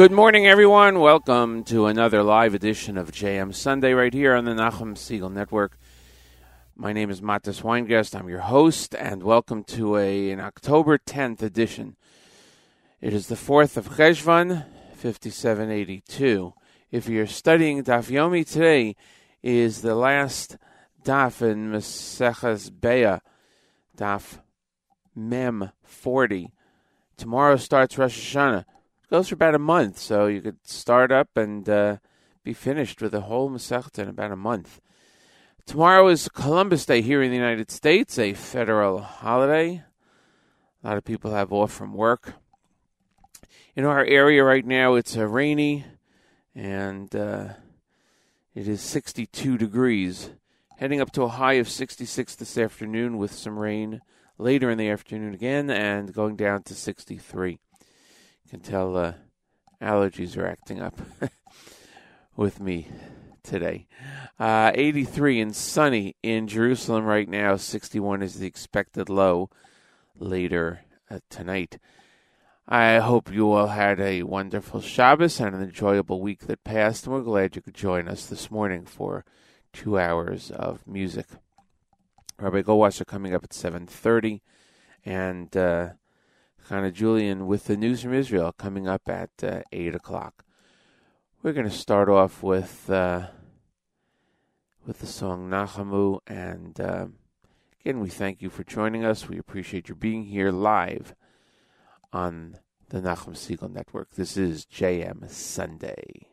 Good morning, everyone. Welcome to another live edition of JM Sunday right here on the Nachum Segal Network. My name is Matis Weingast. I'm your host, and welcome to a an October 10th edition. It is the 4th of Cheshvan, 5782. If you're studying Daf Yomi today, is the last Daf in Maseches Beitzah, Daf Mem 40. Tomorrow starts Rosh Hashanah goes for about a month, so you could start up and uh, be finished with a whole Masechta in about a month. Tomorrow is Columbus Day here in the United States, a federal holiday. A lot of people have off from work. In our area right now, it's uh, rainy and uh, it is 62 degrees, heading up to a high of 66 this afternoon with some rain later in the afternoon again, and going down to 63 can tell uh, allergies are acting up with me today. Uh, 83 and sunny in Jerusalem right now. 61 is the expected low later uh, tonight. I hope you all had a wonderful Shabbos and an enjoyable week that passed, and we're glad you could join us this morning for two hours of music. Rabbi Goldwasser coming up at 7.30, and uh, Chana Julian with the news from Israel coming up at uh, 8 o'clock. We're going to start off with uh, with the song Nachamu, and uh, again, we thank you for joining us. We appreciate your being here live on the Nachum Segal Network. This is JM Sunday.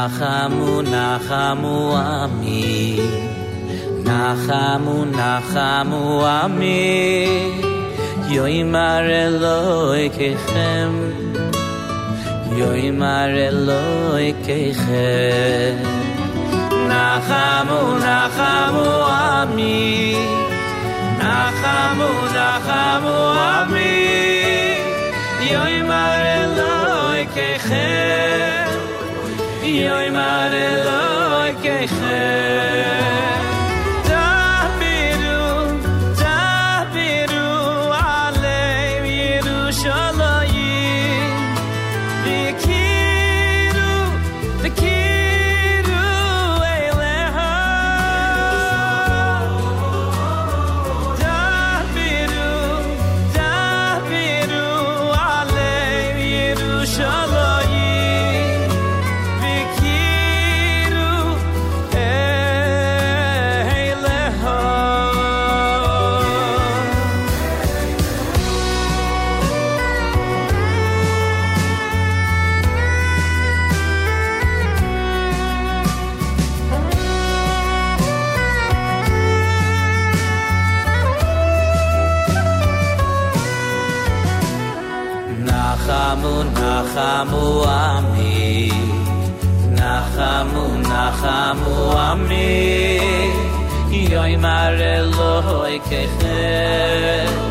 נחמו נחמו עמי נחמו נחמו עמי יוימר אלוהי ככם יוימר אלוהי ככם נחמו נחמו עמי נחמו נחמו עמי יוימר אלוהי ככם yoy mare loy ke נחמו עמי נחמו נחמו עמי יוי מר אלוהי ככם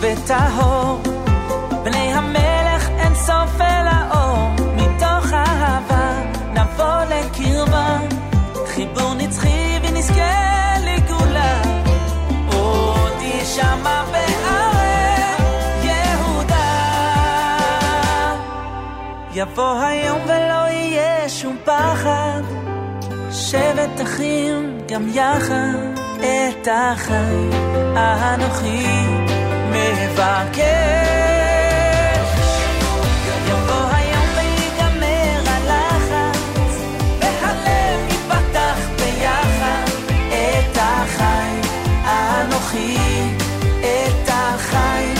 וטהור, בני המלך אין סוף אל האור, מתוך אהבה נבוא לקרבה, חיבור נצחי ונזכה לגאולה, עוד יישמע בערי יהודה. יבוא היום ולא יהיה שום פחד, שבט אחים גם יחד את החיים אנוכי. את החי, את החי.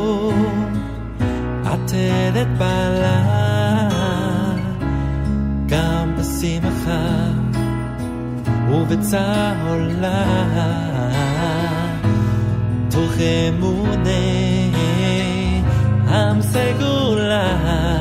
עטרת בעלה גם בשמחה ובצהולה תוך אמוני עם סגולה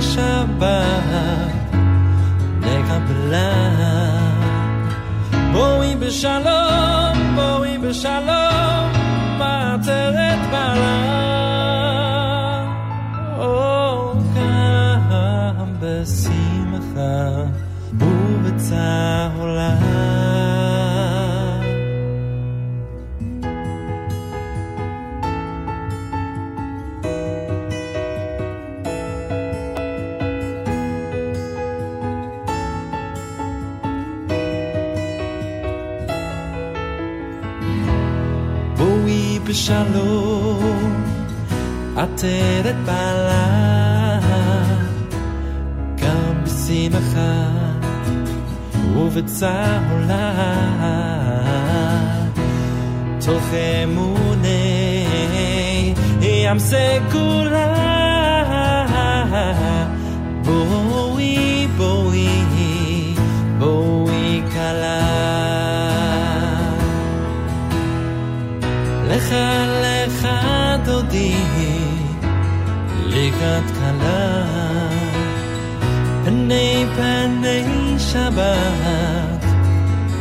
שבת לקבלה בואי בשלום בואי בשלום מעטרת בעלה בואי בשלום עטרת בעלה גם בשמחה ובצהולה תוך אמוני ים סגולה בואי בואי בואי כלה לך לך דודי לקראת כלה. פני פני שבת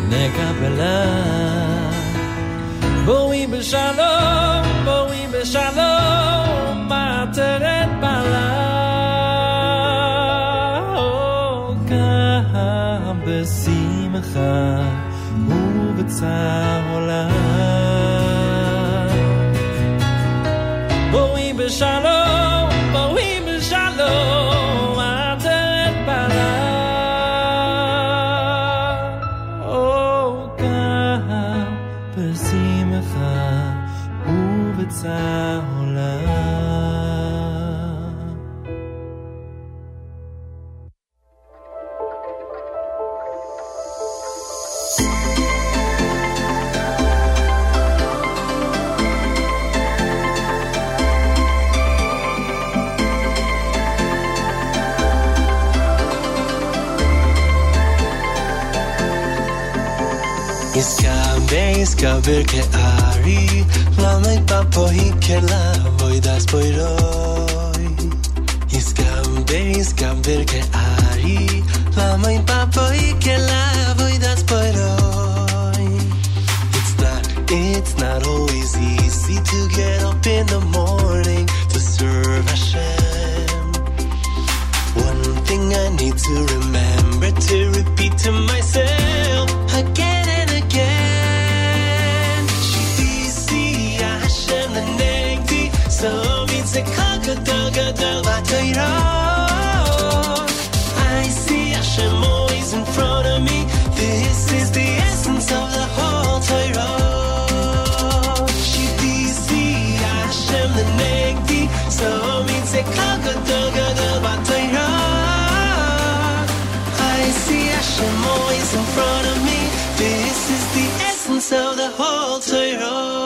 נקבלה. בואי בשלום בואי בשלום מעטרת בעלה גם בשמחה ובצהולה. בואי shallow ari la iskabe ke ari la voidas poiroi It's not, it's not always easy to get up in the morning to serve Hashem. One thing I need to remember to repeat to myself again. I see Hashem always in front of me. This is the essence of the whole Torah. Shivisi Hashem so gadol gadol. I see Hashem always in front of me. This is the essence of the whole Torah.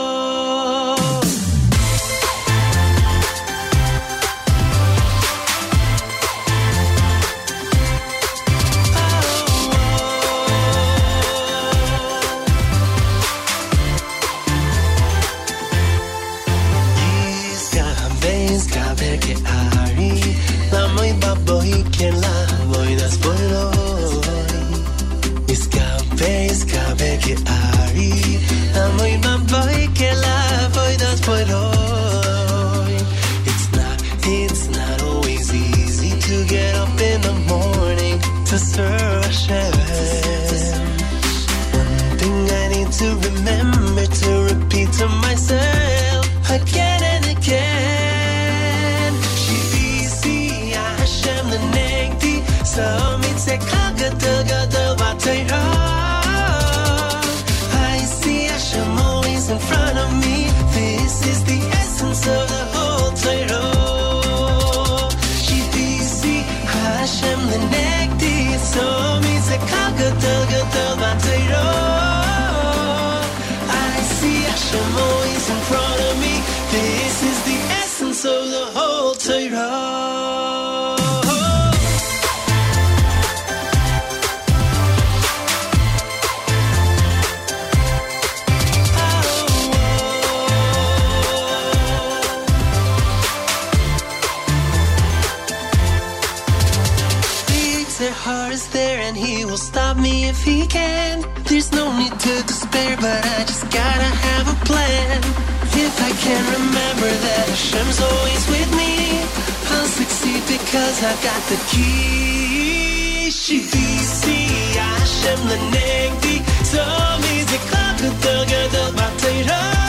Because I've got the key. Shivisi Hashem lenegdi, so music gadol gadol b'Torah.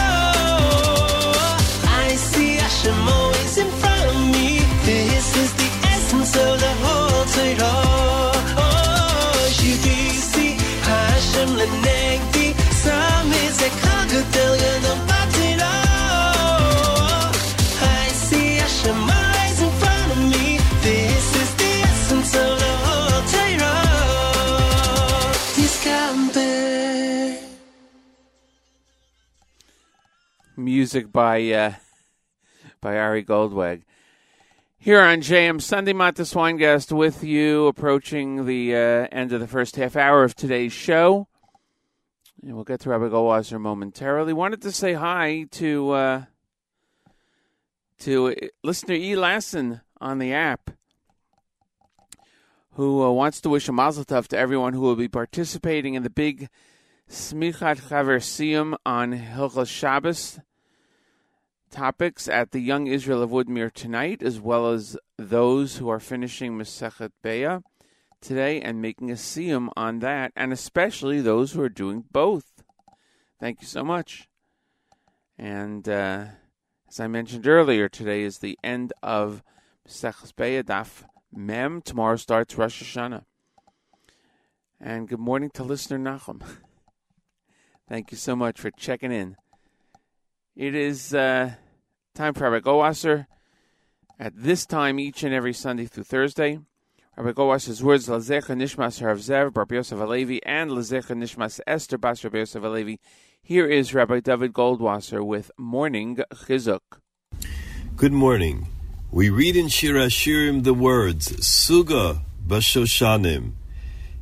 Music by uh, by Ari Goldwag. Here on JM Sunday, Matis Weingast with you, approaching the uh, end of the first half hour of today's show. And we'll get to Rabbi Goldwasser momentarily. Wanted to say hi to uh, to uh, listener E. Lassen on the app, who uh, wants to wish a mazel tov to everyone who will be participating in the big Smichat Chaver Siyum on Hilchos Shabbos topics at the Young Israel of Woodmere tonight, as well as those who are finishing Masechet Beitzah today and making a siyum on that, and especially those who are doing both. Thank you so much. And uh, as I mentioned earlier, today is the end of Masechet Beitzah Daf Mem. Tomorrow starts Rosh Hashanah. And good morning to listener Nachum. Thank you so much for checking in. It is uh, time for Rabbi Goldwasser at this time each and every Sunday through Thursday. Rabbi Goldwasser's words, Lazecha Nishmas Harav Zev, Bar Yosef Alevi, and Lazecha Nishmas Esther Bas Rabbi Yosef Alevi. Here is Rabbi David Goldwasser with Morning Chizuk. Good morning. We read in Shir Hashirim the words Suga Bashoshanim,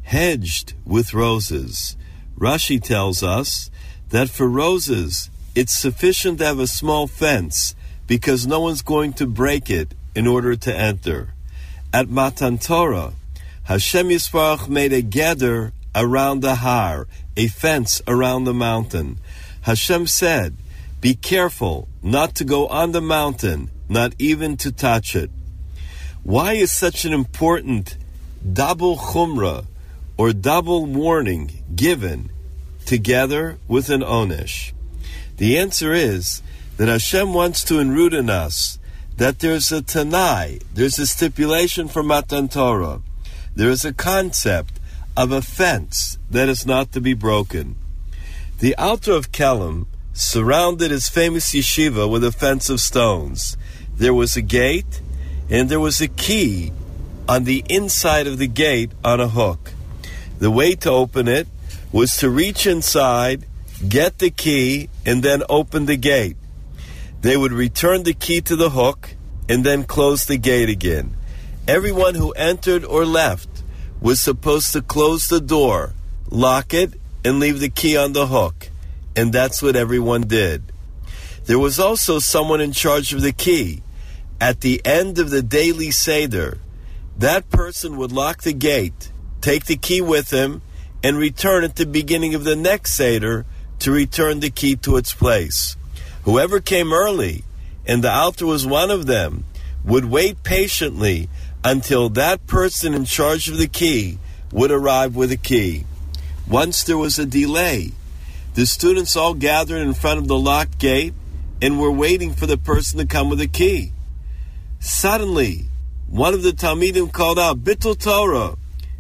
hedged with roses. Rashi tells us that for roses, it's sufficient to have a small fence because no one's going to break it in order to enter. At Matan Torah, Hashem Yisparach made a geder around the har, a fence around the mountain. Hashem said, Be careful not to go on the mountain, not even to touch it. Why is such an important double chumrah or double warning given together with an onesh? The answer is that Hashem wants to enroot in us that there's a tanai, there's a stipulation for Matan Torah, there is a concept of a fence that is not to be broken. The Alter of Kelm surrounded his famous yeshiva with a fence of stones. There was a gate, and there was a key on the inside of the gate on a hook. The way to open it was to reach inside, get the key, and then open the gate. They would return the key to the hook and then close the gate again. Everyone who entered or left was supposed to close the door, lock it, and leave the key on the hook. And that's what everyone did. There was also someone in charge of the key. At the end of the daily Seder, that person would lock the gate, take the key with him, and return at the beginning of the next Seder to return the key to its place. Whoever came early, and the alter was one of them, would wait patiently until that person in charge of the key would arrive with a key. Once there was a delay. The students all gathered in front of the locked gate and were waiting for the person to come with a key. Suddenly, one of the Talmidim called out, Bittul Torah,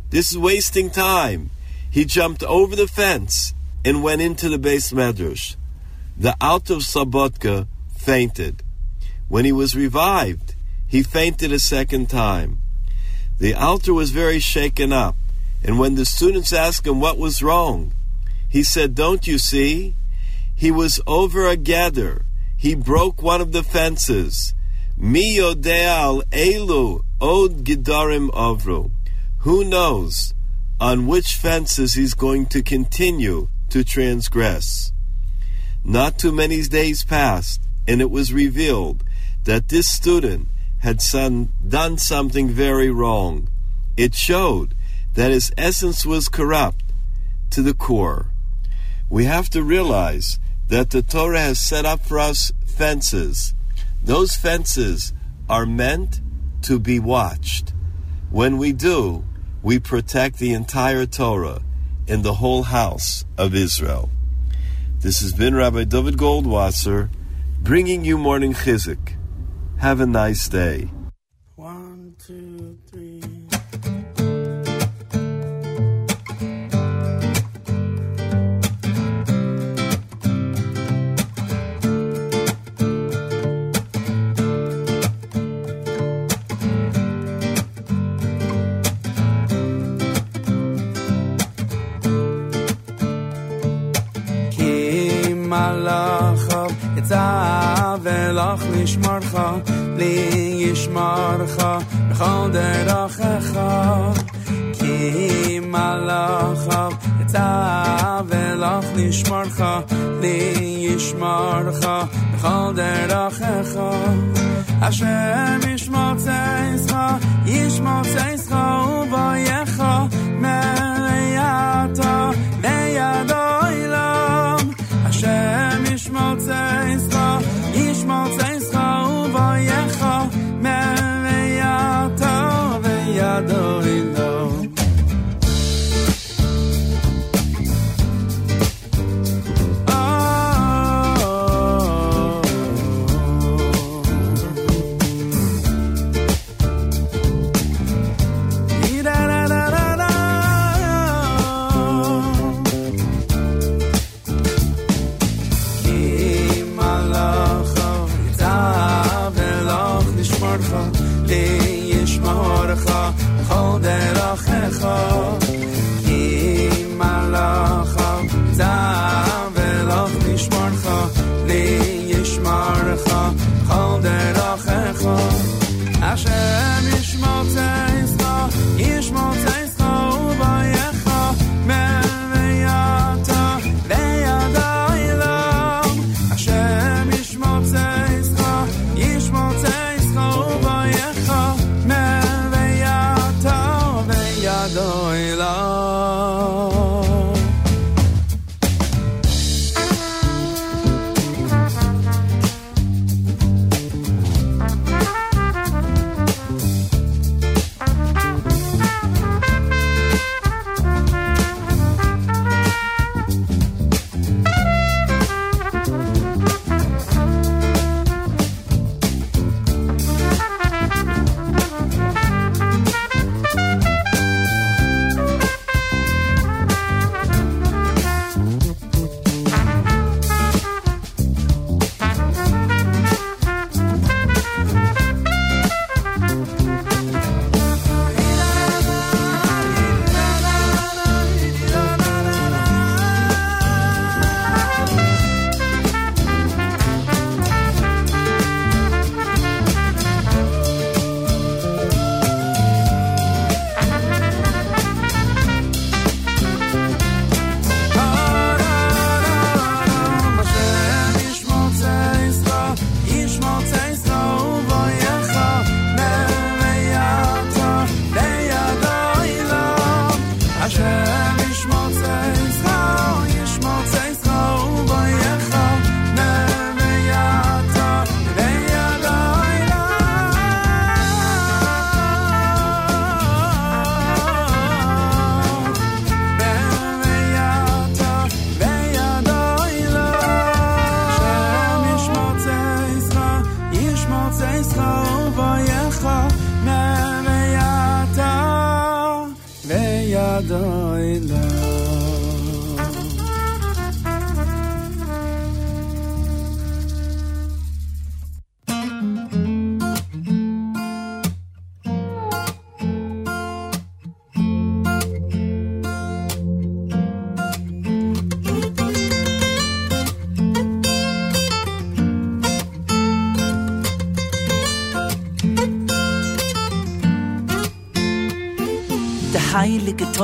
this is wasting time. He jumped over the fence and went into the beis medrash. the Alter of Slabodka fainted. When he was revived, he fainted a second time. The alter was very shaken up, and when the students asked him what was wrong, he said, Don't you see? He was over a geder. He broke one of the fences. Mi yodeal elu od gidarim avru. Who knows on which fences he's going to continue to transgress? Not too many days passed, and it was revealed that this student had son, done something very wrong. It showed that his essence was corrupt to the core. We have to realize that the Torah has set up for us fences. Those fences are meant to be watched. When we do, we protect the entire Torah in the whole house of Israel. This has been Rabbi David Goldwasser bringing you morning chizuk. Have a nice day. בכל דרכך. כי מלאכיו יצא ולך לשמרך, לי ישמרך בכל דרכך. השם ישמוצאיך, ישמוצאיך ובויך,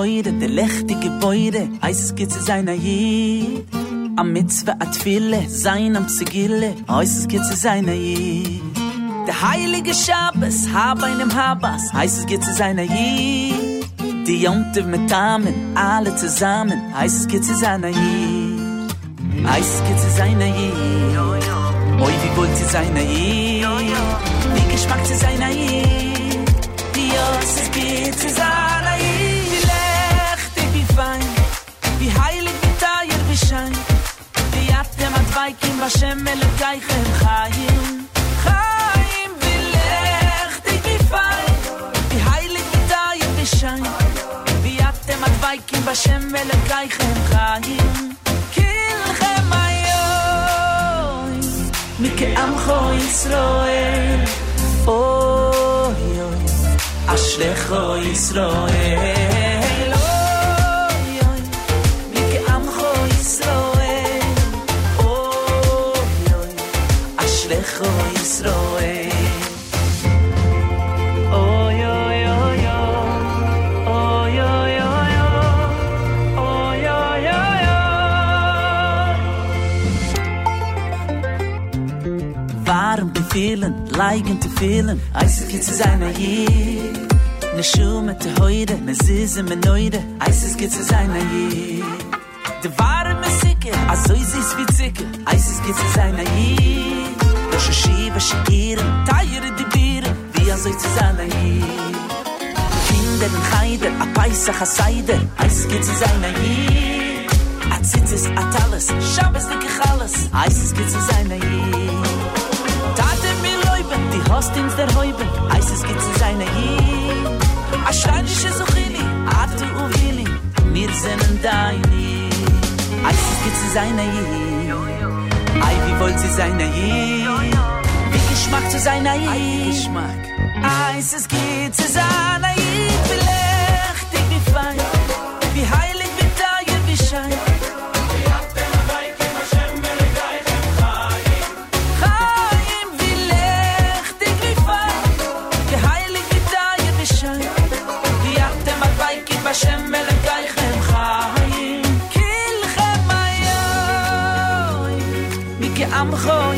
Teure, der lechtige Beure, heißt es geht zu seiner Jid. Am Mitzvah at Fille, sein am Zigille, heißt es geht zu seiner Jid. Der heilige Schabes, hab einem Habas, heißt es geht zu seiner Jid. Die Jonte mit Damen, alle zusammen, heißt es geht zu seiner Jid. Heißt es geht zu seiner Jid. Oi, wie wollt sie seiner Jid? Wie Geschmack zu seiner Jid? Ja, es geht zu seiner השם אלוקייכם חיים, חיים בילך דיגיפיי, דהייליק מדי אבישי, ביאתם הדווייקים בשם אלוקייכם חיים, קילכם היום, מכעמכו ישראל, אוי אוי, אשלכו ישראל. feeling, liking to feeling. I see kids is I'm a year. Ne shume te hoide, ne zize me noide. I see kids is I'm a year. De ware me sicke, a so is is wie zicke. I see kids is I'm a year. Ne shashiva shikiren, tayere di bire. Wie a so is is I'm a year. Kinder in Heide, a peisa chaseide. I see kids as I'm a year. Zitzes, Atalas, Shabbos, Nikichalas, Eises, Gitzes, Einayir. Taten mir leuben, die hast ins der Häuben, Eises gibt's in seine Jid. A schreinische Suchini, Atu Uwili, mir sind deine. Eises gibt's in seine Jid. Ei, wie wollt sie seine Jid? Wie Geschmack zu seiner Jid? Geschmack. Eises gibt's in seiner Jid.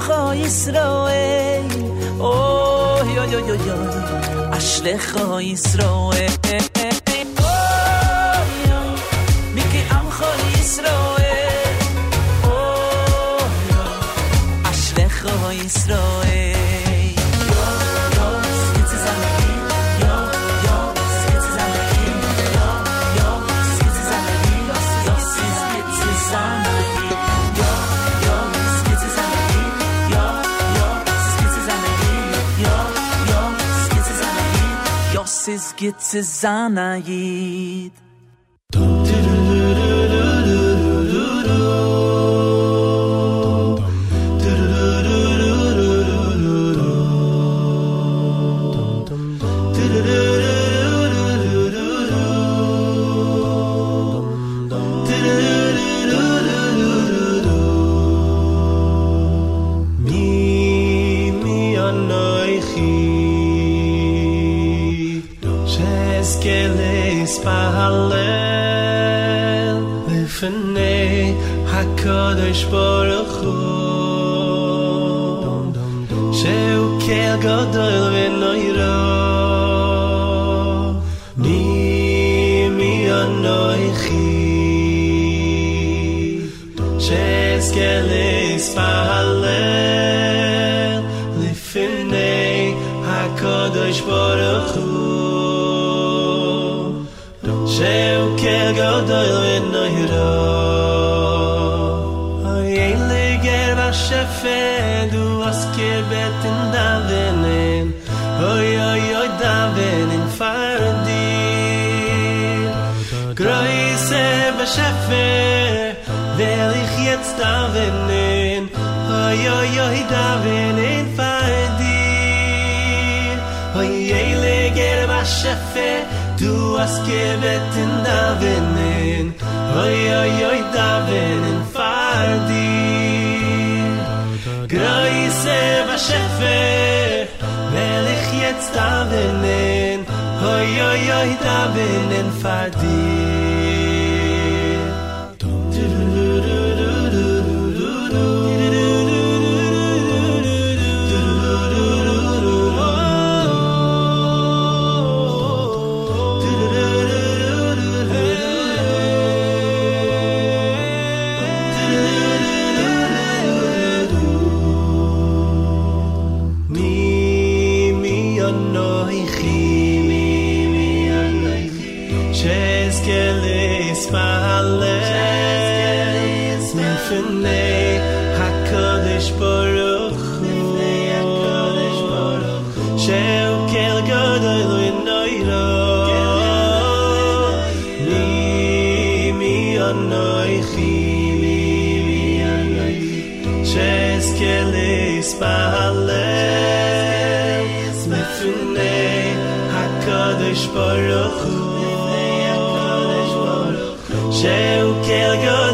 ימחו ישראל אוי אוי אוי אוי אוי אשלחו ישראל It's a Zanae. maskeret in davenen Oy oy oy davenen far dir Groise va shefer Melech yetz davenen Oy oy oy davenen הקדוש ברוך הוא שהוא קר גדול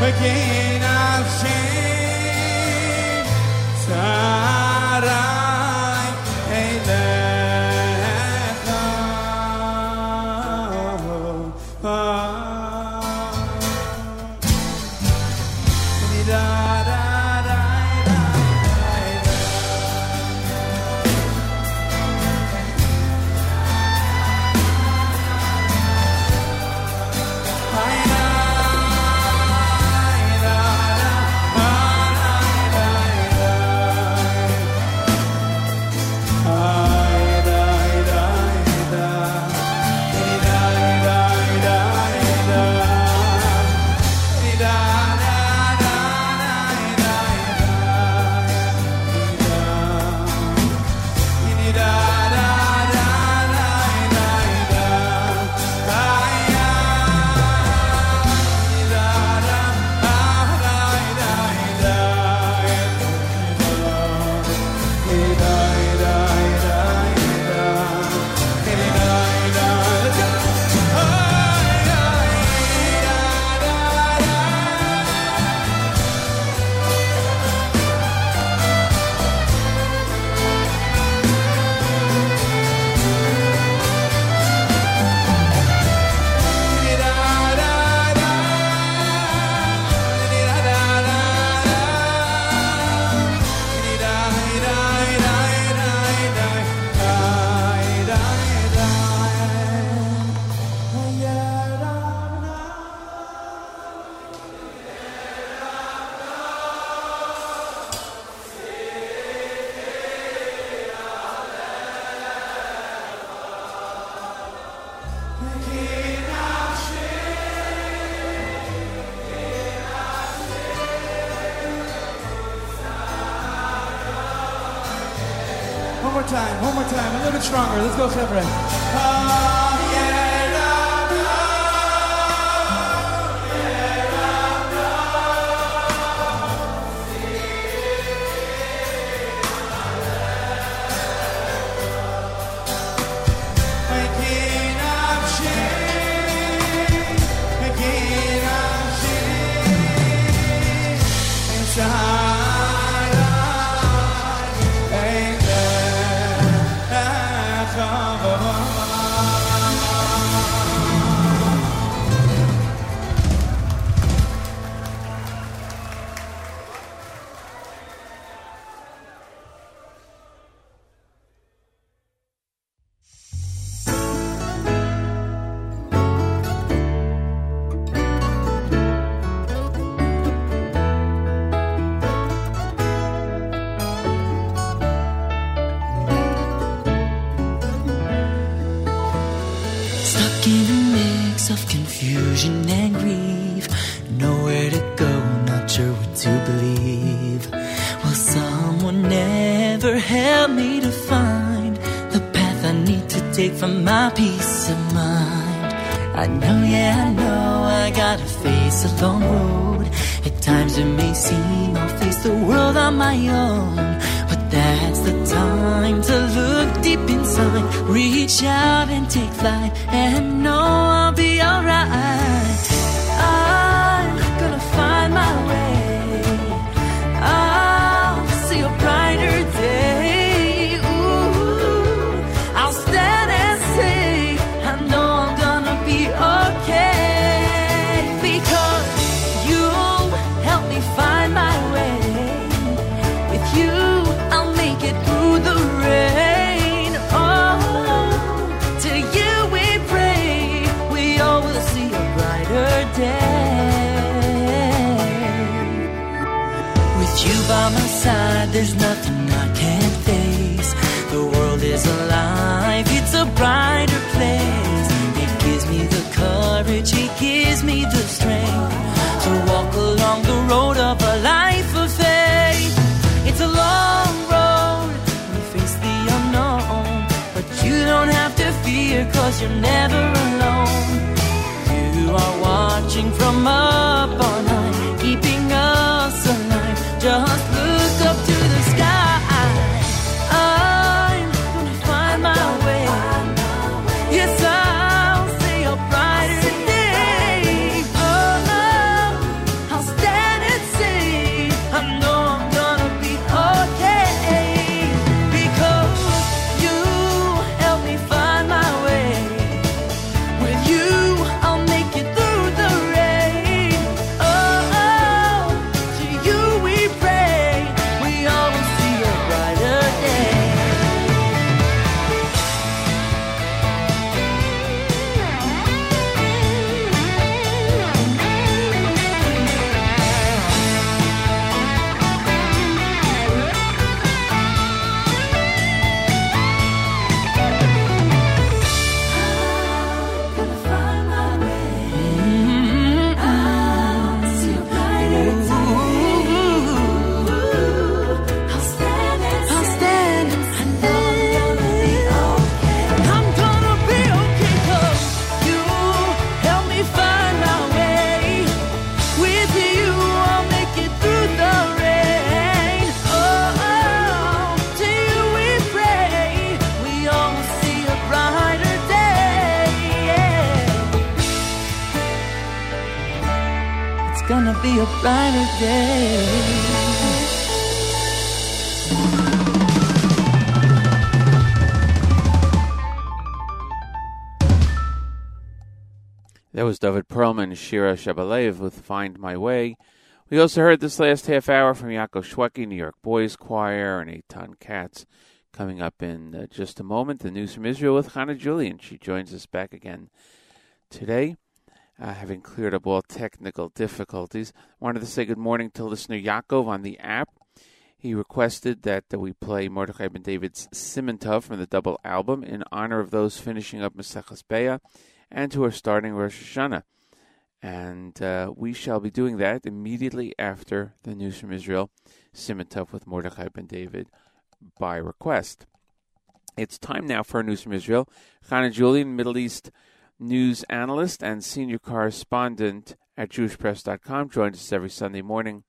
One my peace of mind? I know, yeah, I know I gotta face a long road. At times it may seem I'll face the world on my own. But that's the time to look deep inside. Reach out and take flight, and know I'll be alright. Brighter place. It gives me the courage, it gives me the strength to walk along the road of a life of faith. It's a long road, we face the unknown. But you don't have to fear, cause you're never alone. You are watching from up on high, keeping us alive. Just be a brighter day. That was David Perlman, Shira Shabalev with Find My Way. We also heard this last half hour from Yaakov Shwekey, New York Boys Choir, and Eitan Katz. Coming up in uh, just a moment, the news from Israel with Hannah Julian. She joins us back again today, uh, having cleared up all technical difficulties. Wanted to say good morning to listener Yaakov on the app. He requested that we play Mordechai Ben David's Siman Tov from the double album in honor of those finishing up Maseches Beitzah and who are starting Rosh Hashanah. And uh, we shall be doing that immediately after the news from Israel, Siman Tov with Mordechai Ben David, by request. It's time now for a news from Israel. Chana Julian, Middle East news analyst and senior correspondent at JewishPress.com, joins us every Sunday morning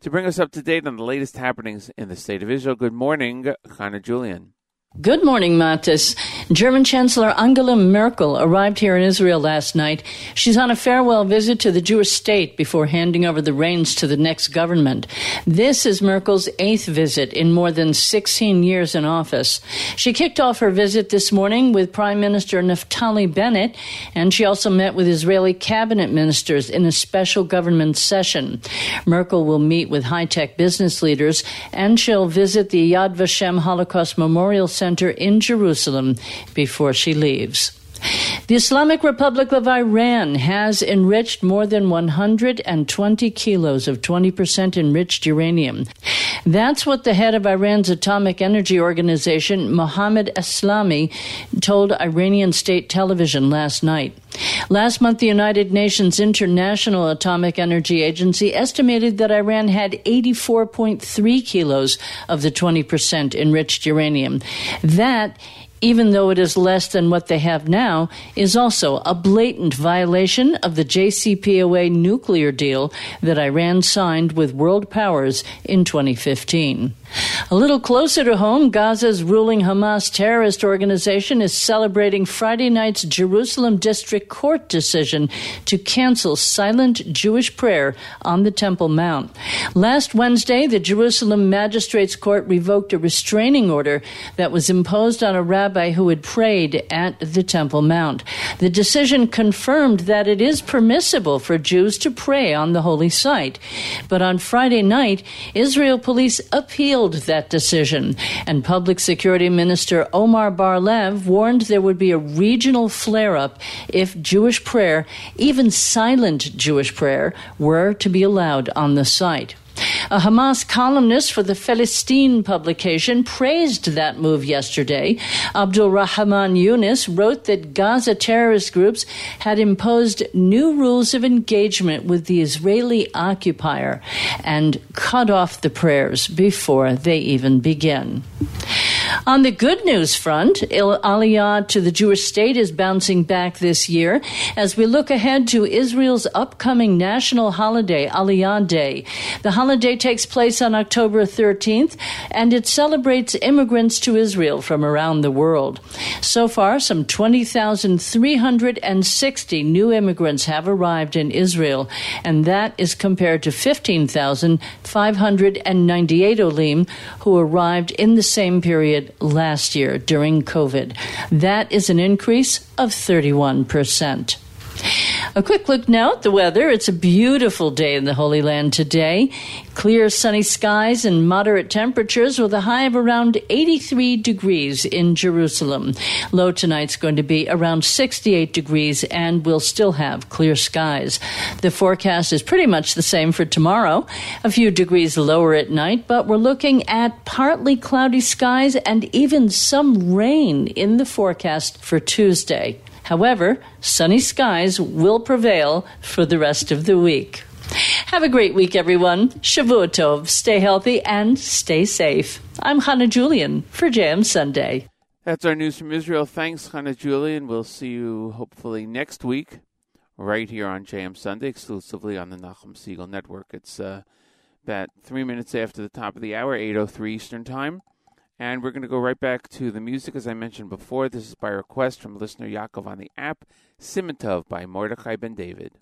to bring us up to date on the latest happenings in the state of Israel. Good morning, Chana Julian. Good morning, Matis. German Chancellor Angela Merkel arrived here in Israel last night. She's on a farewell visit to the Jewish state before handing over the reins to the next government. This is Merkel's eighth visit in more than 16 years in office. She kicked off her visit this morning with Prime Minister Naftali Bennett, and she also met with Israeli cabinet ministers in a special government session. Merkel will meet with high tech business leaders, and she'll visit the Yad Vashem Holocaust Memorial Center in Jerusalem before she leaves. The Islamic Republic of Iran has enriched more than 120 kilos of 20% enriched uranium. That's what the head of Iran's Atomic Energy Organization, Mohammad Eslami, told Iranian state television last night. Last month, the United Nations International Atomic Energy Agency estimated that Iran had 84.3 kilos of the 20% enriched uranium. That even though it is less than what they have now, is also a blatant violation of the JCPOA nuclear deal that Iran signed with world powers in 2015. A little closer to home, Gaza's ruling Hamas terrorist organization is celebrating Friday night's Jerusalem District Court decision to cancel silent Jewish prayer on the Temple Mount. Last Wednesday, the Jerusalem Magistrates Court revoked a restraining order that was imposed on a rabbi who had prayed at the Temple Mount. The decision confirmed that it is permissible for Jews to pray on the holy site. But on Friday night, Israel police appealed that decision, and Public Security Minister Omar Bar-Lev warned there would be a regional flare-up if Jewish prayer, even silent Jewish prayer, were to be allowed on the site. A Hamas columnist for the Felesteen publication praised that move yesterday. Abdul Rahman Yunus wrote that Gaza terrorist groups had imposed new rules of engagement with the Israeli occupier and cut off the prayers before they even begin. On the good news front, Aliyah to the Jewish state is bouncing back this year as we look ahead to Israel's upcoming national holiday, Aliyah Day. The holiday takes place on October 13th and it celebrates immigrants to Israel from around the world. So far, some 20,360 new immigrants have arrived in Israel, and that is compared to 15,598 Olim who arrived in the same period last year during COVID. That is an increase of 31%. A quick look now at the weather. It's a beautiful day in the Holy Land today. Clear sunny skies and moderate temperatures with a high of around 83 degrees in Jerusalem. Low tonight's going to be around 68 degrees and we'll still have clear skies. The forecast is pretty much the same for tomorrow. A few degrees lower at night, but we're looking at partly cloudy skies and even some rain in the forecast for Tuesday. However, sunny skies will prevail for the rest of the week. Have a great week, everyone. Shavua Tov. Stay healthy and stay safe. I'm Hannah Julian for JM Sunday. That's our news from Israel. Thanks, Hannah Julian. We'll see you hopefully next week, right here on JM Sunday, exclusively on the Nachum Segal Network. It's uh, about three minutes after the top of the hour, 8.03 Eastern Time. And we're going to go right back to the music, as I mentioned before. This is by request from listener Yaakov on the app, Siman Tov by Mordechai Ben David.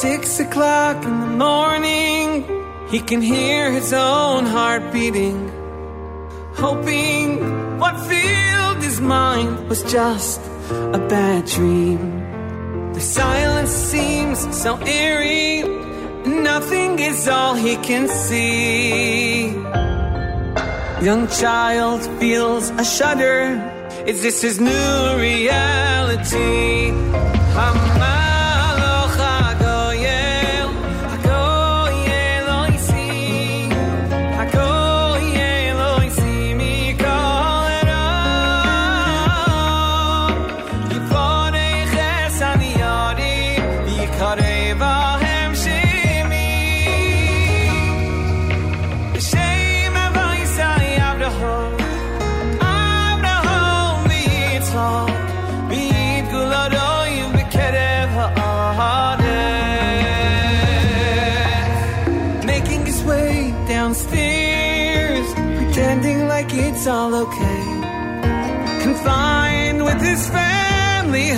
Six o'clock in the morning. He can hear his own heart beating, hoping what filled his mind was just a bad dream. The silence seems so eerie, nothing is all he can see. Young child feels a shudder. Is this his new reality? Hamaloch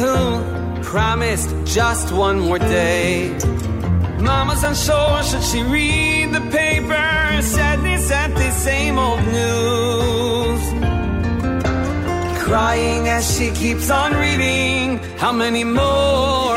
who promised just one more day. Mama's unsure, should she read the paper? Sadness at the same old news. Crying as she keeps on reading. How many more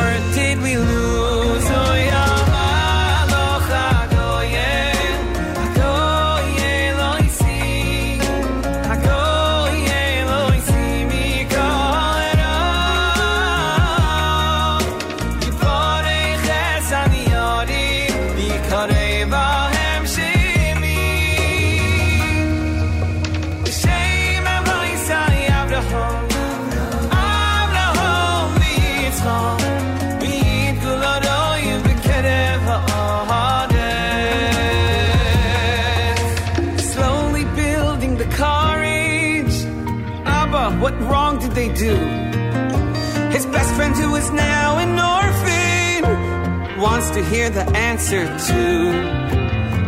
wants to hear the answer to.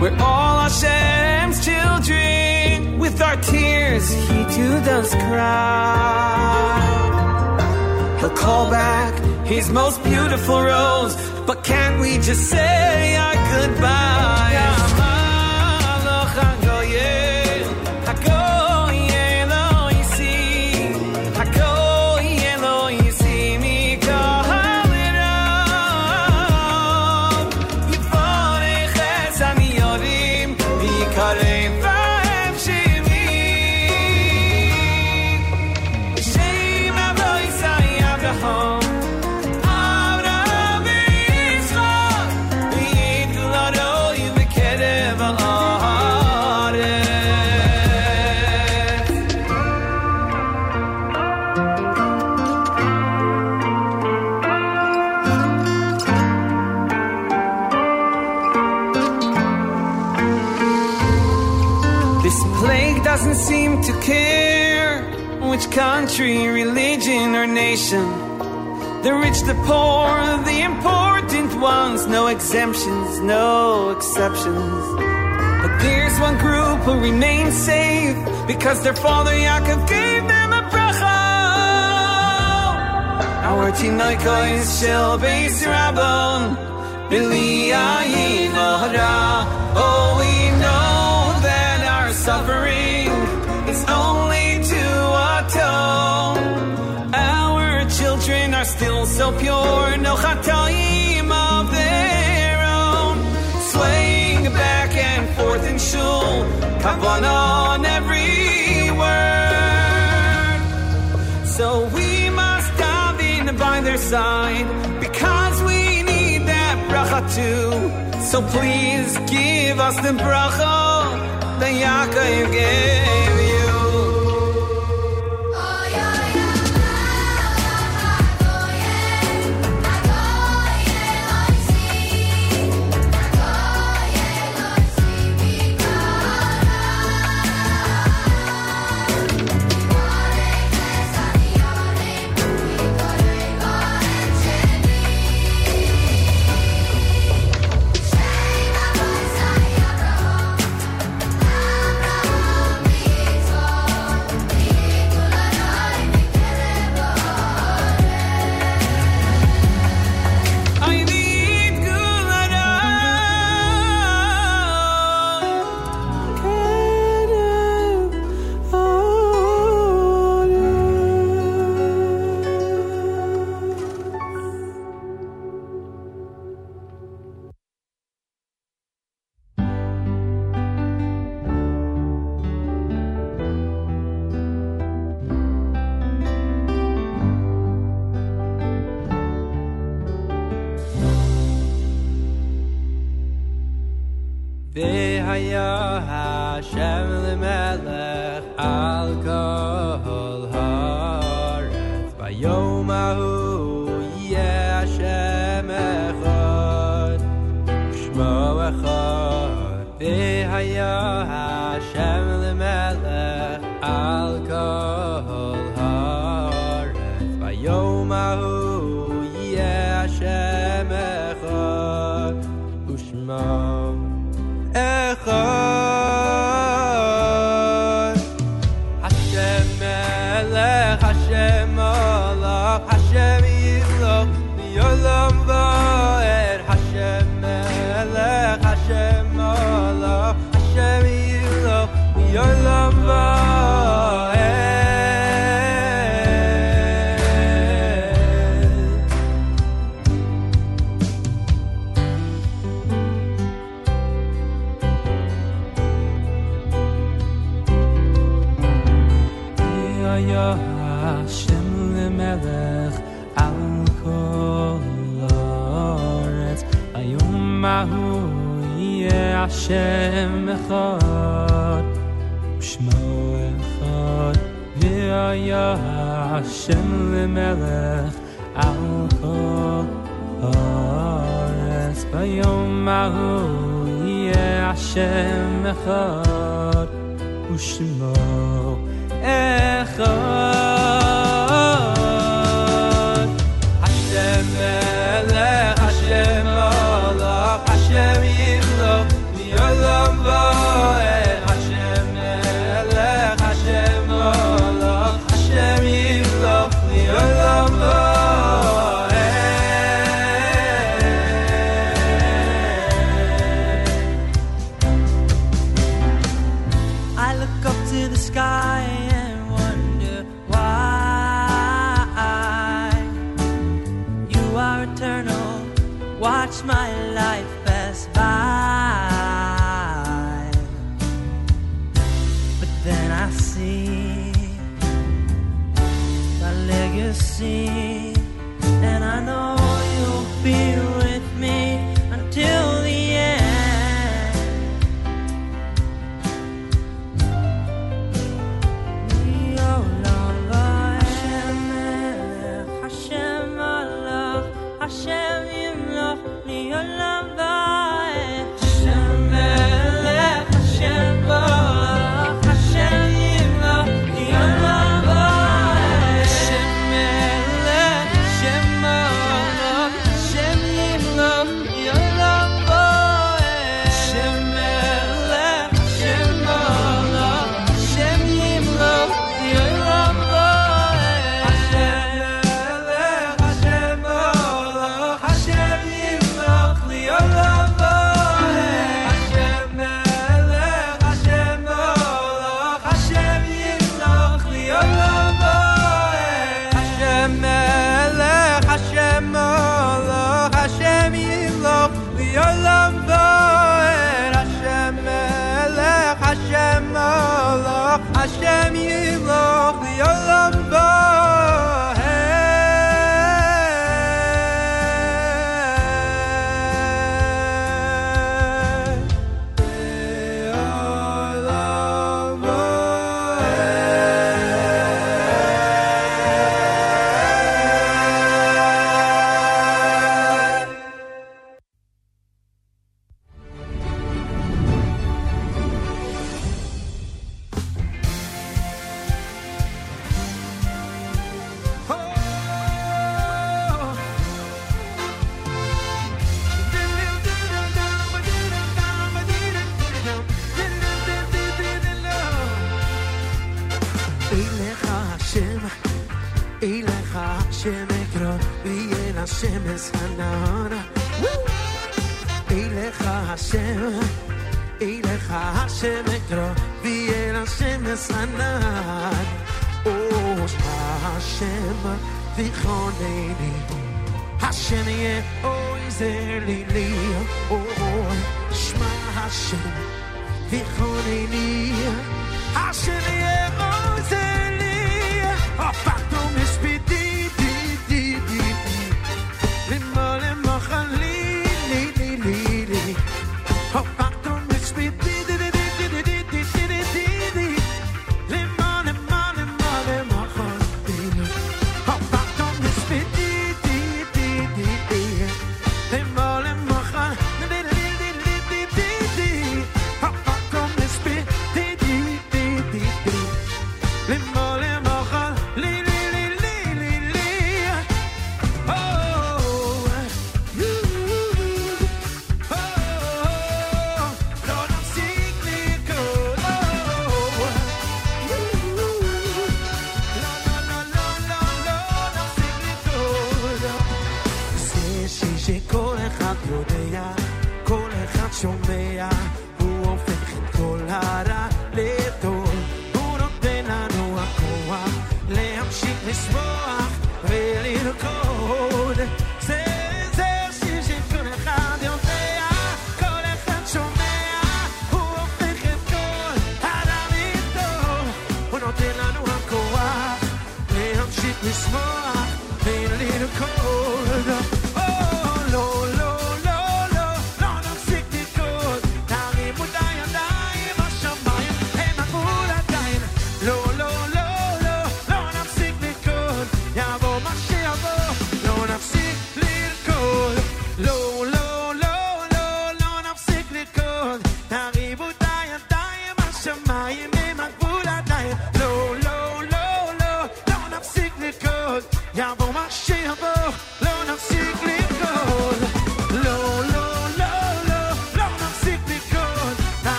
We're all Hashem's children. With our tears, He too does cry. He'll call back His most beautiful rose, but can't we just say our goodbyes? Country, religion, or nation. The rich, the poor, the important ones, no exemptions, no exceptions. But there's one group who remains safe because their father Yaakov gave them a bracha. Our tinoikois shel beis rabon, bili ayin pure, no chatoim of their own. Swaying back and forth in shul, kavan on every word. So we must dive in by their side because we need that bracha too. So please give us the bracha that Yaakov gave יהיה השם אחד שמו אחד והיה השם למלך על כל הארץ ביום ההוא יהיה השם אחד ושמו li li o shma hashem vi hashem ye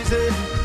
épuisé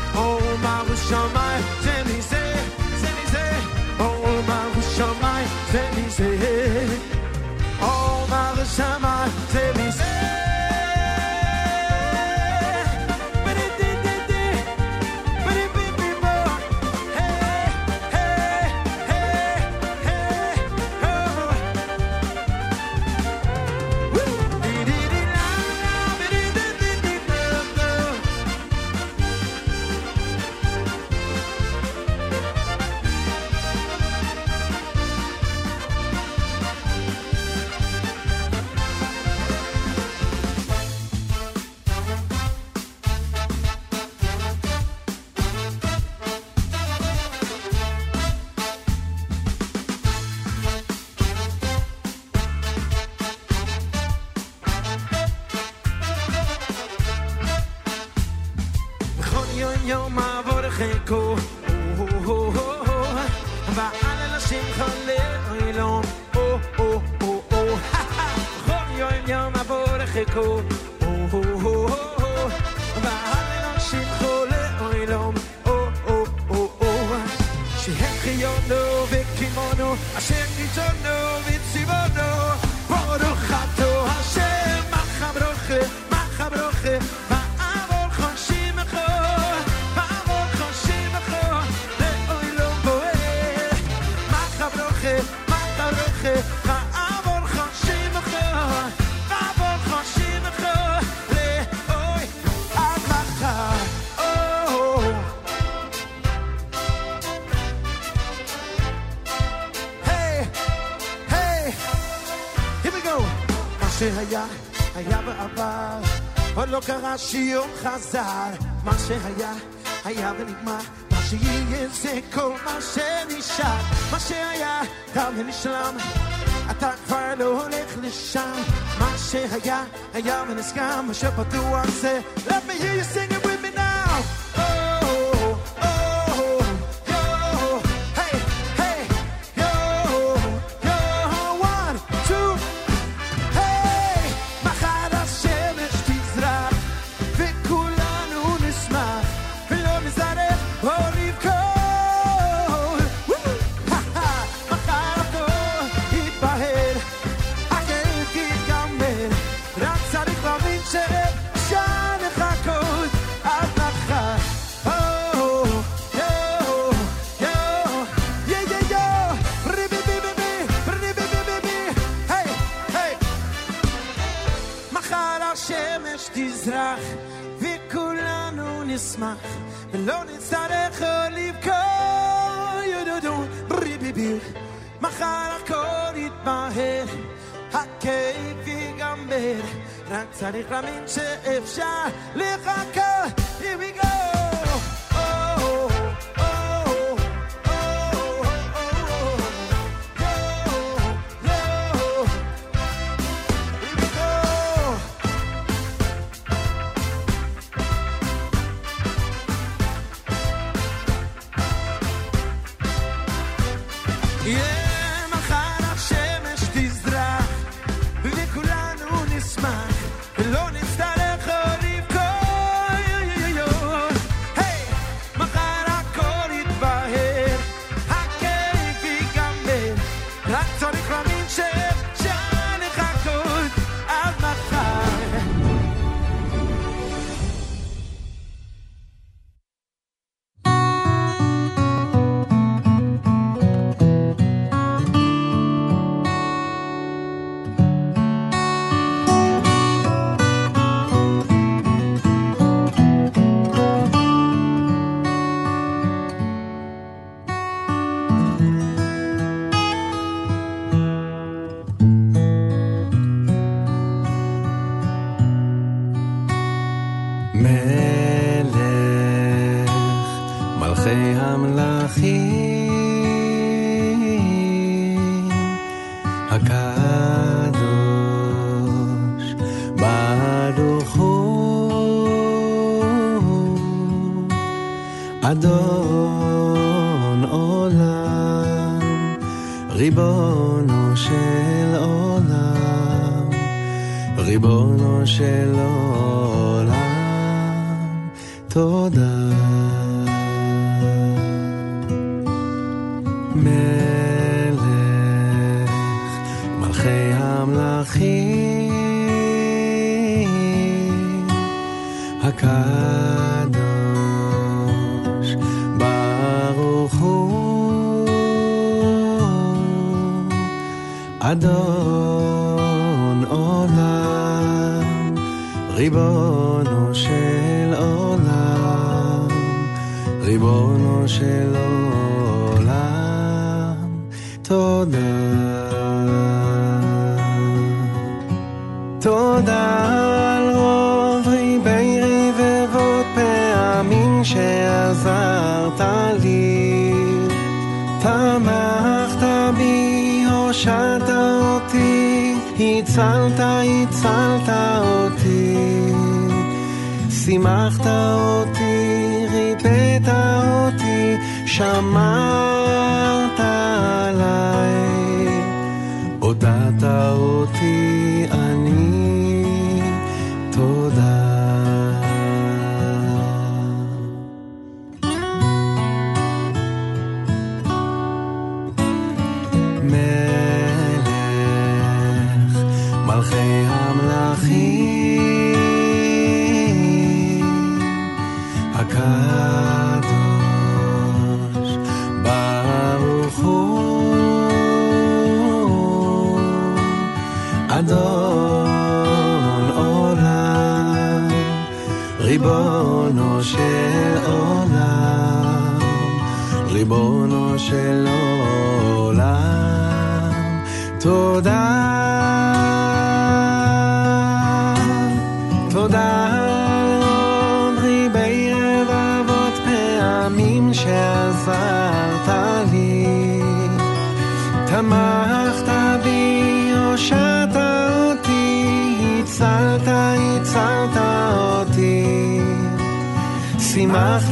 שיום חזר, מה שהיה, היה ונגמר, מה שיהיה זה כל מה שנשאר, מה שהיה, תם ונשלם, אתה כבר לא הולך לשם, מה שהיה, היה ונסגר, מה שפתוח זה, let me hear you sing Yeah.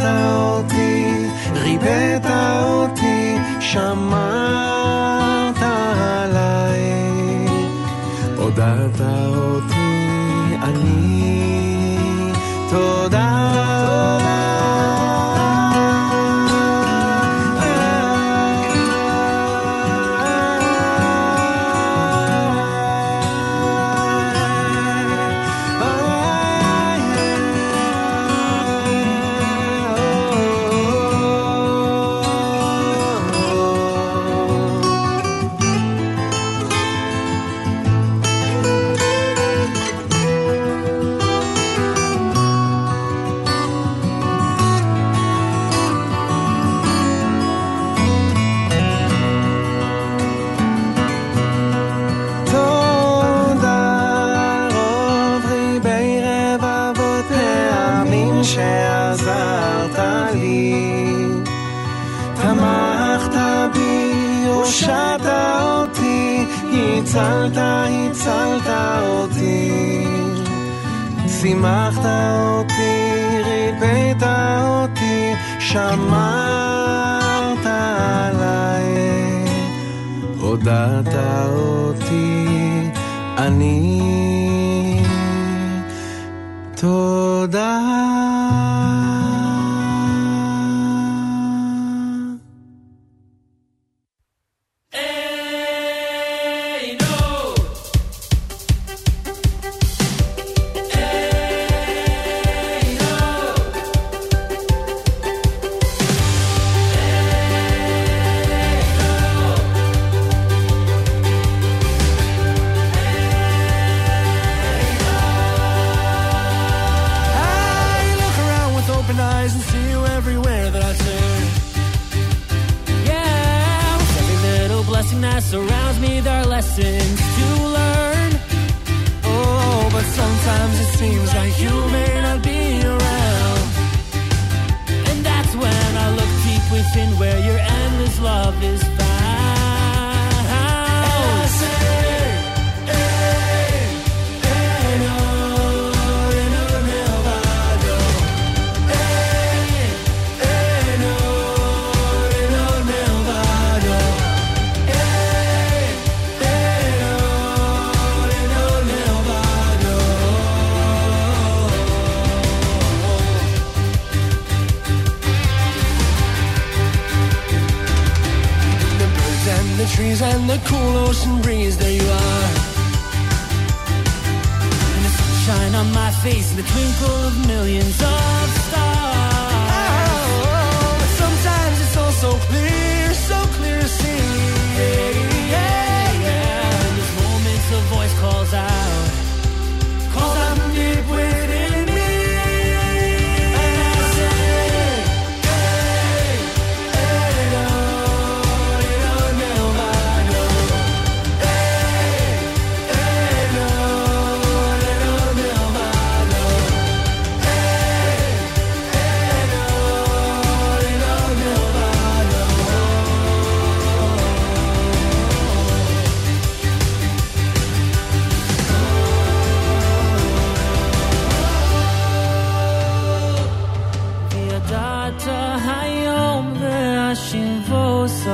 אותי, ריבאת אותי, שמרת עליי, הודעת אותי. שמרת עליי, הודעת אותי, אני תודה. אתה היום והשמבוסות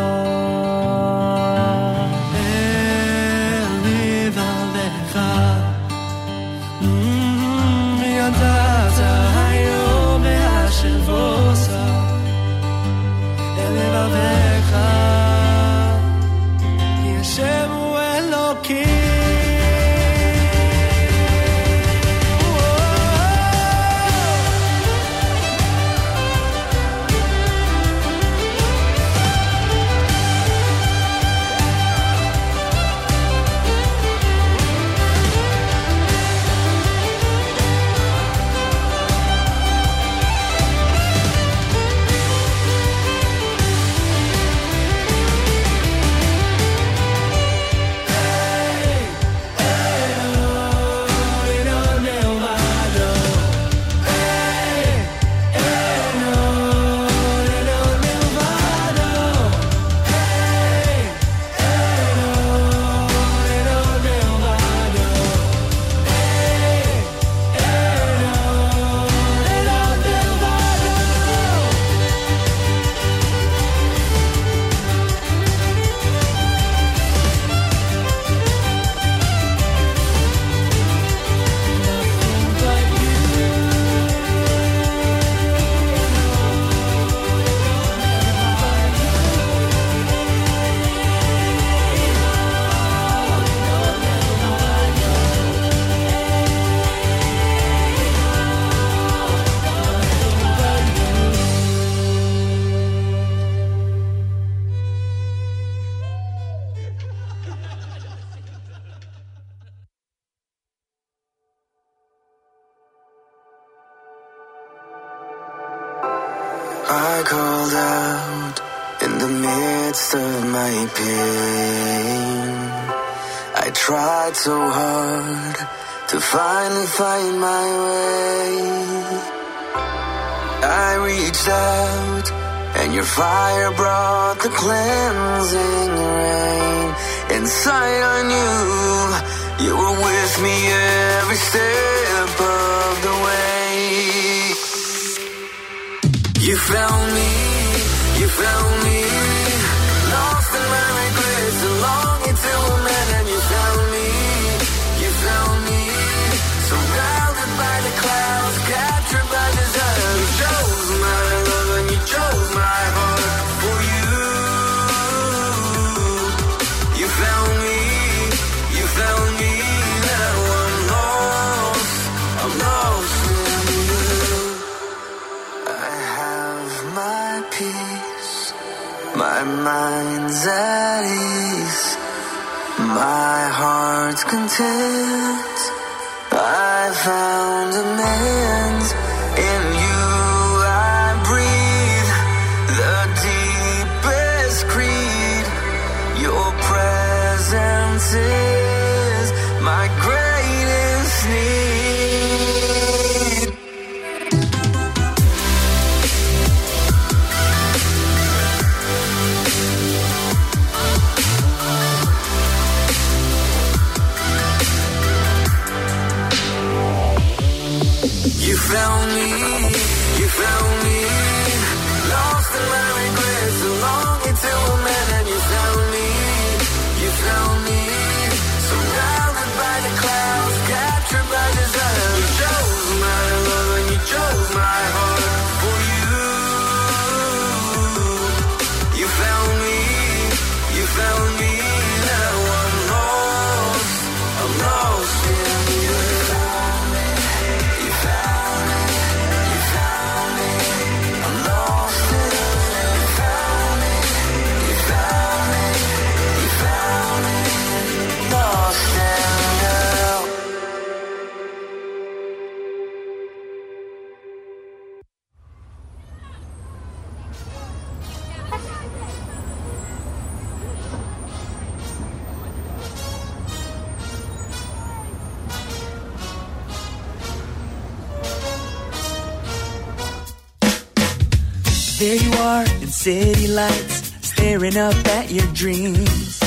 staring up at your dreams.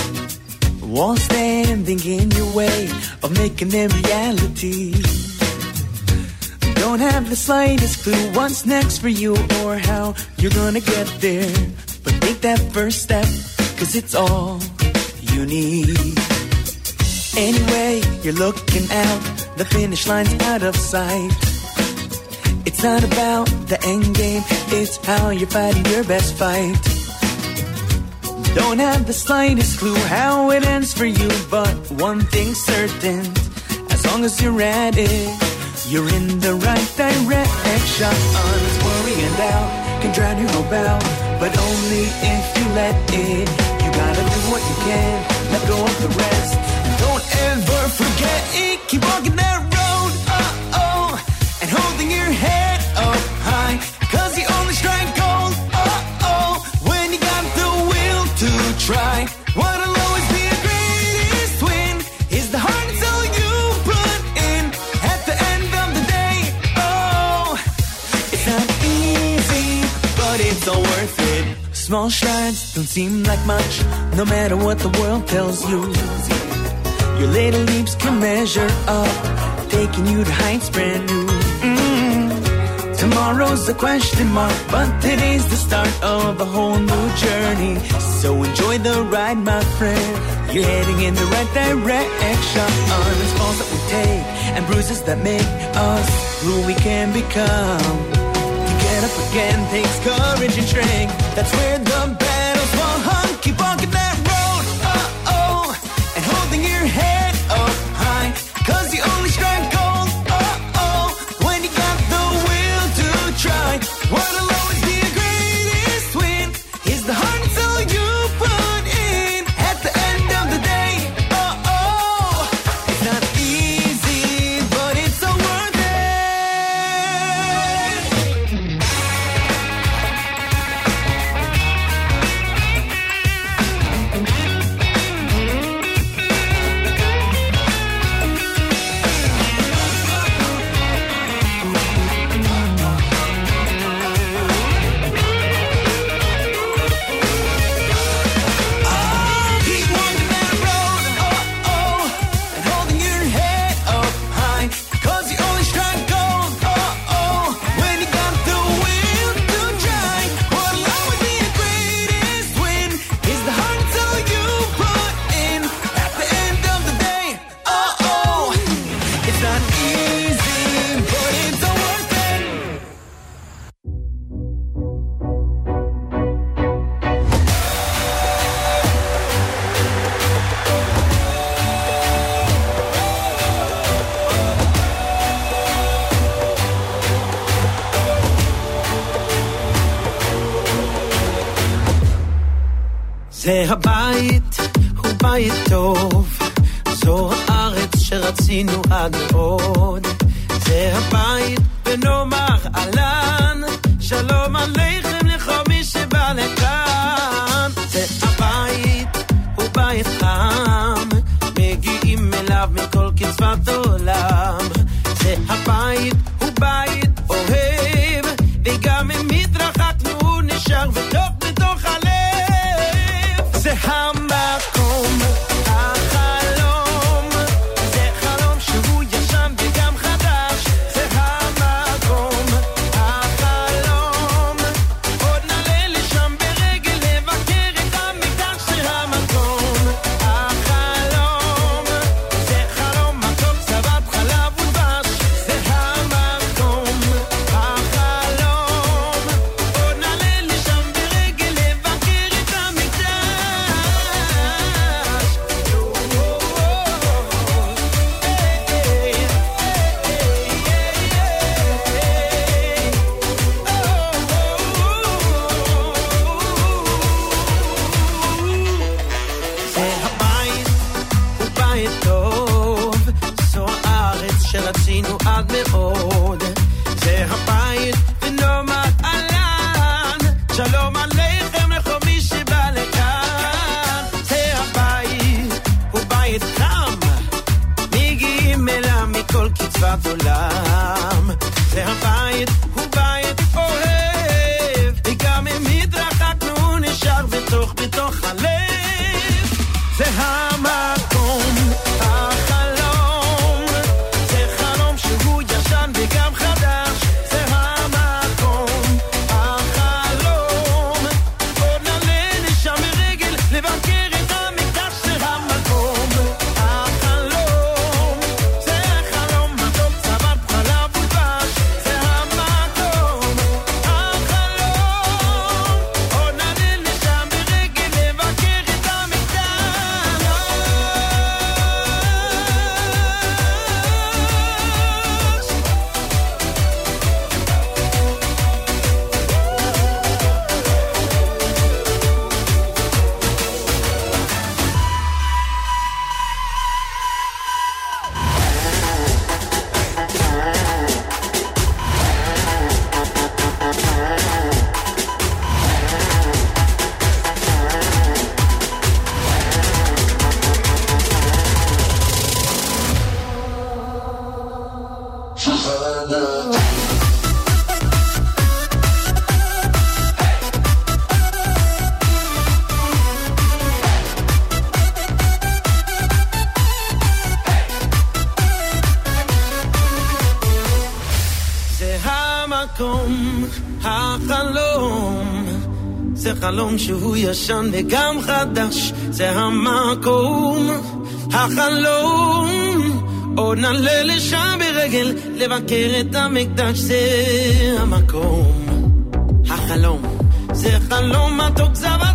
Won't stand thinking your way of making them reality. Don't have the slightest clue what's next for you or how you're gonna get there. but take that first step, cause it's all you need. Anyway, you're looking out, the finish line's out of sight. It's not about the end game, it's how you're fighting your best fight. Don't have the slightest clue how it ends for you, but one thing's certain as long as you're at it, you're in the right direction. Worry and doubt can drown your out, but only if you let it. You gotta do what you can, let go of the rest. And don't ever forget it, keep walking that Small strides don't seem like much, no matter what the world tells you. Your little leaps can measure up, taking you to heights brand new. Mm. Tomorrow's a question mark, but today's the start of a whole new journey. So enjoy the ride, my friend. You're heading in the right direction. It's falls that we take and bruises that make us who we can become. Again takes courage and strength. That's where the זה חלום שהוא ישן וגם חדש, זה המקום, החלום. עוד נעלה לשם ברגל, לבקר את המקדש, זה המקום, החלום. זה חלום מתוק זבה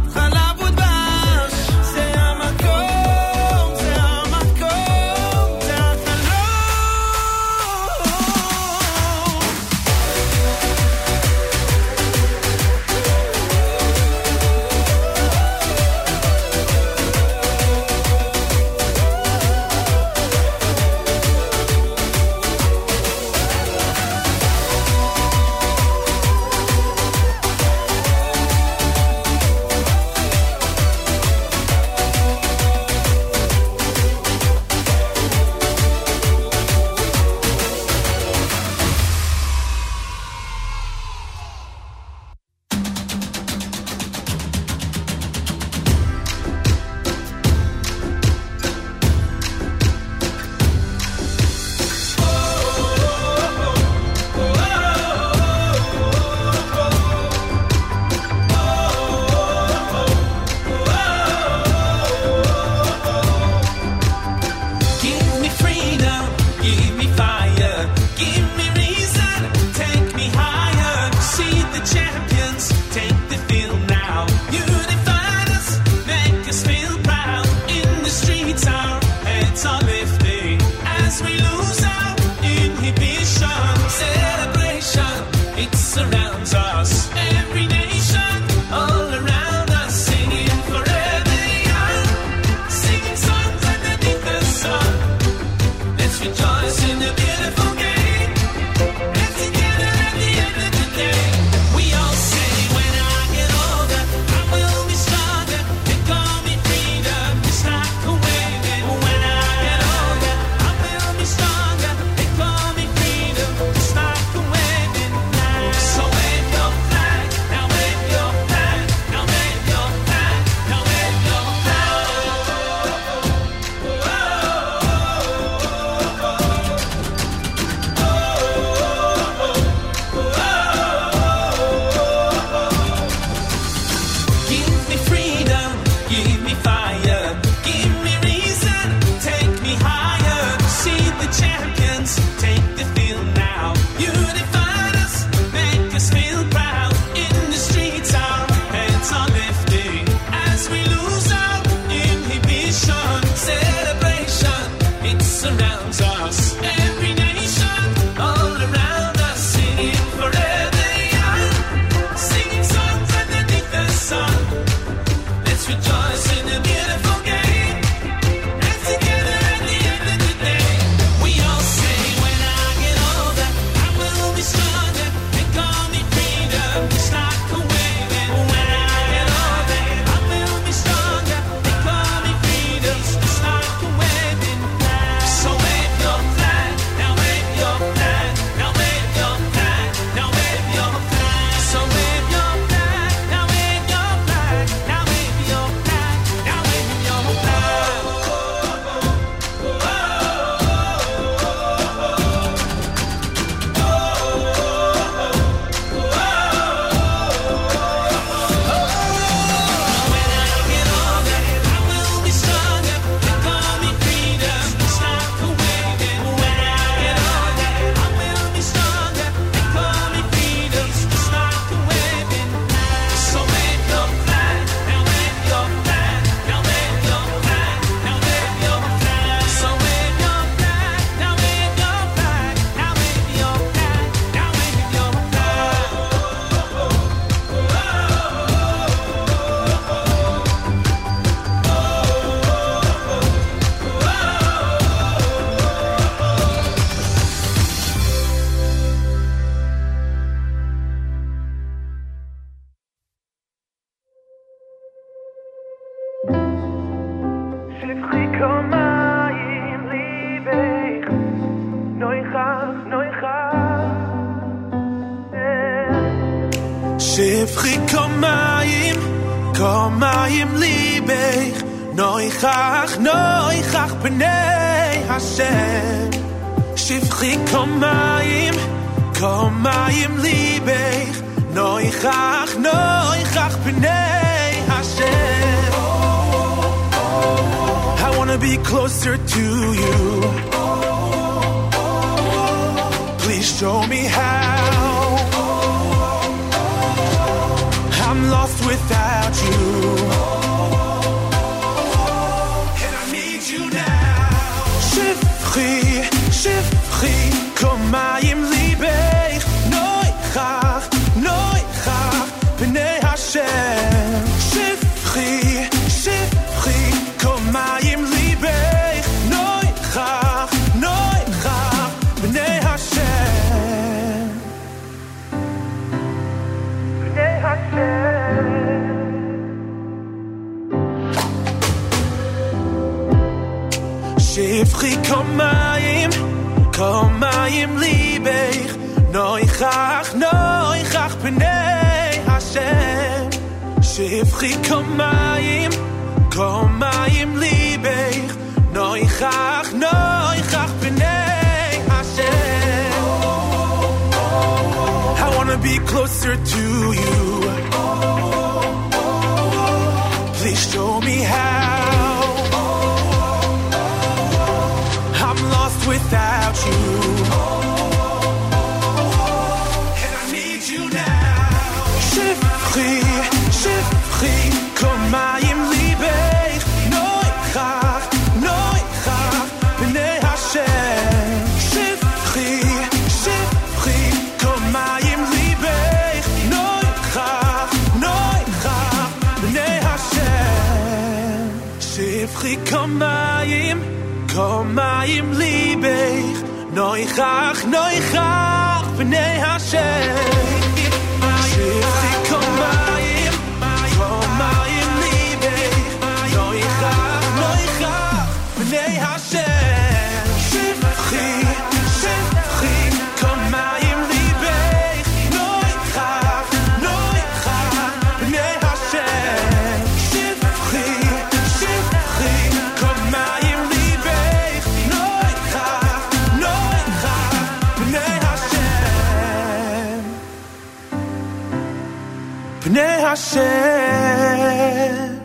said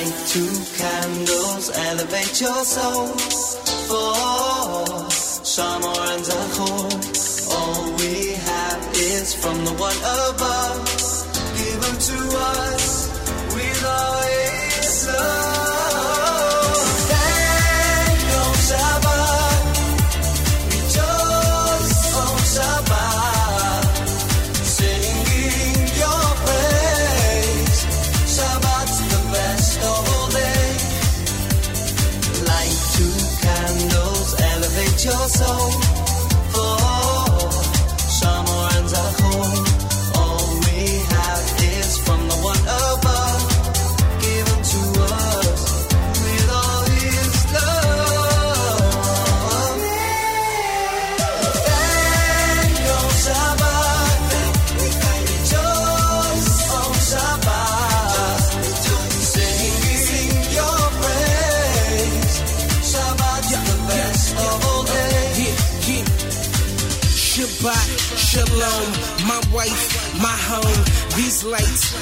light two candles, elevate your soul. For Shamor and Zachor, all we have is from the one above.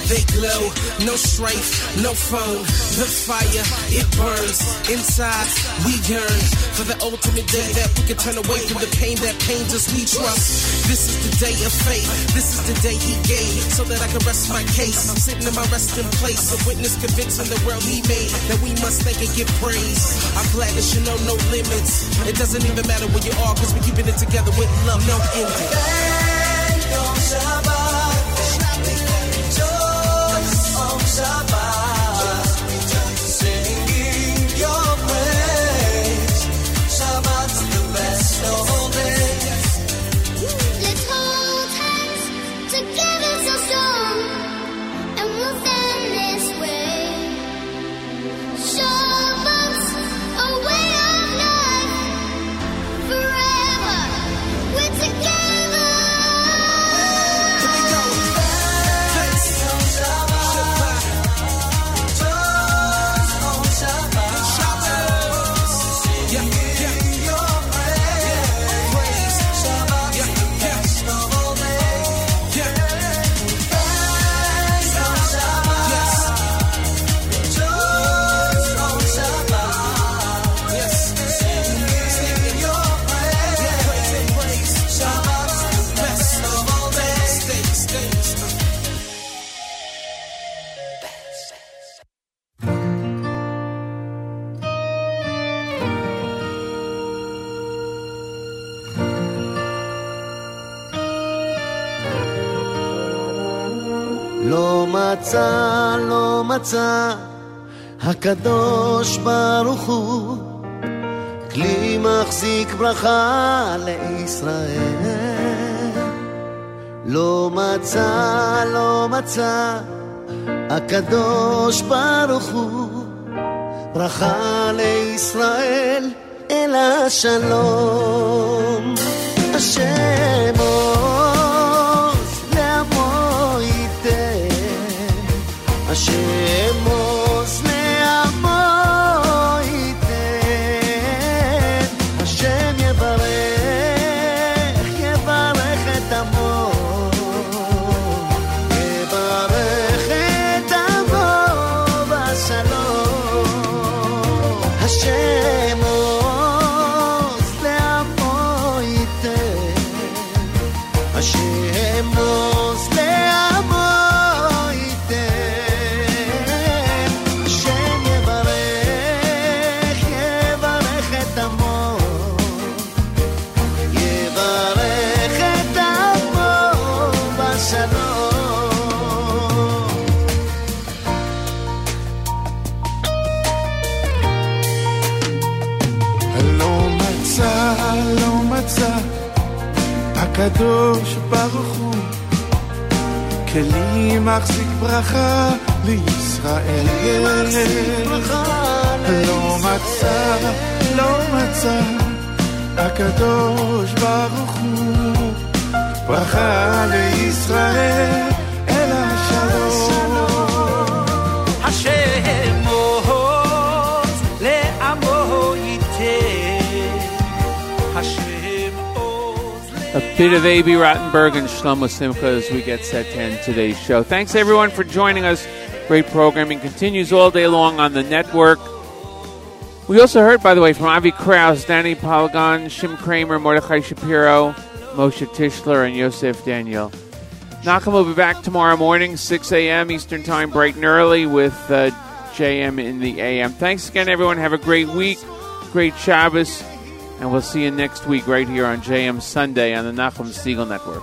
They glow, no strife, no phone. The fire, it burns. Inside, we yearn for the ultimate day that we can turn away from the pain that pains us. We trust. This is the day of faith. This is the day he gave so that I can rest my case. I'm sitting in my resting place, a witness convincing the world he made that we must thank and give praise. I'm glad that you know no limits. It doesn't even matter where you are, cause we're keeping it together with love, no ending. Thank מצא, לא מצא, הקדוש ברוך הוא, כלי מחזיק ברכה לישראל. לא מצא, לא מצא, הקדוש ברוך הוא, ברכה לישראל, אלא שלום. השם ברוך הוא, כלי מחזיק ברכה לישראל. לא מצא, לא מצא, הקדוש ברוך הוא, ברכה לישראל, A bit of A.B. Rottenberg and Shlomo Simcha as we get set to end today's show. Thanks everyone for joining us. Great programming continues all day long on the network. We also heard, by the way, from Avi Kraus, Danny Polygon, Shim Craimer, Mordechai Shapiro, Moshe Tischler, and Yosef Daniel. Nachum will be back tomorrow morning, 6 a.m. Eastern Time, bright and early, with uh, JM in the AM. Thanks again, everyone. Have a great week, great Shabbos, and we'll see you next week right here on JM Sunday on the Nachum Segal Network.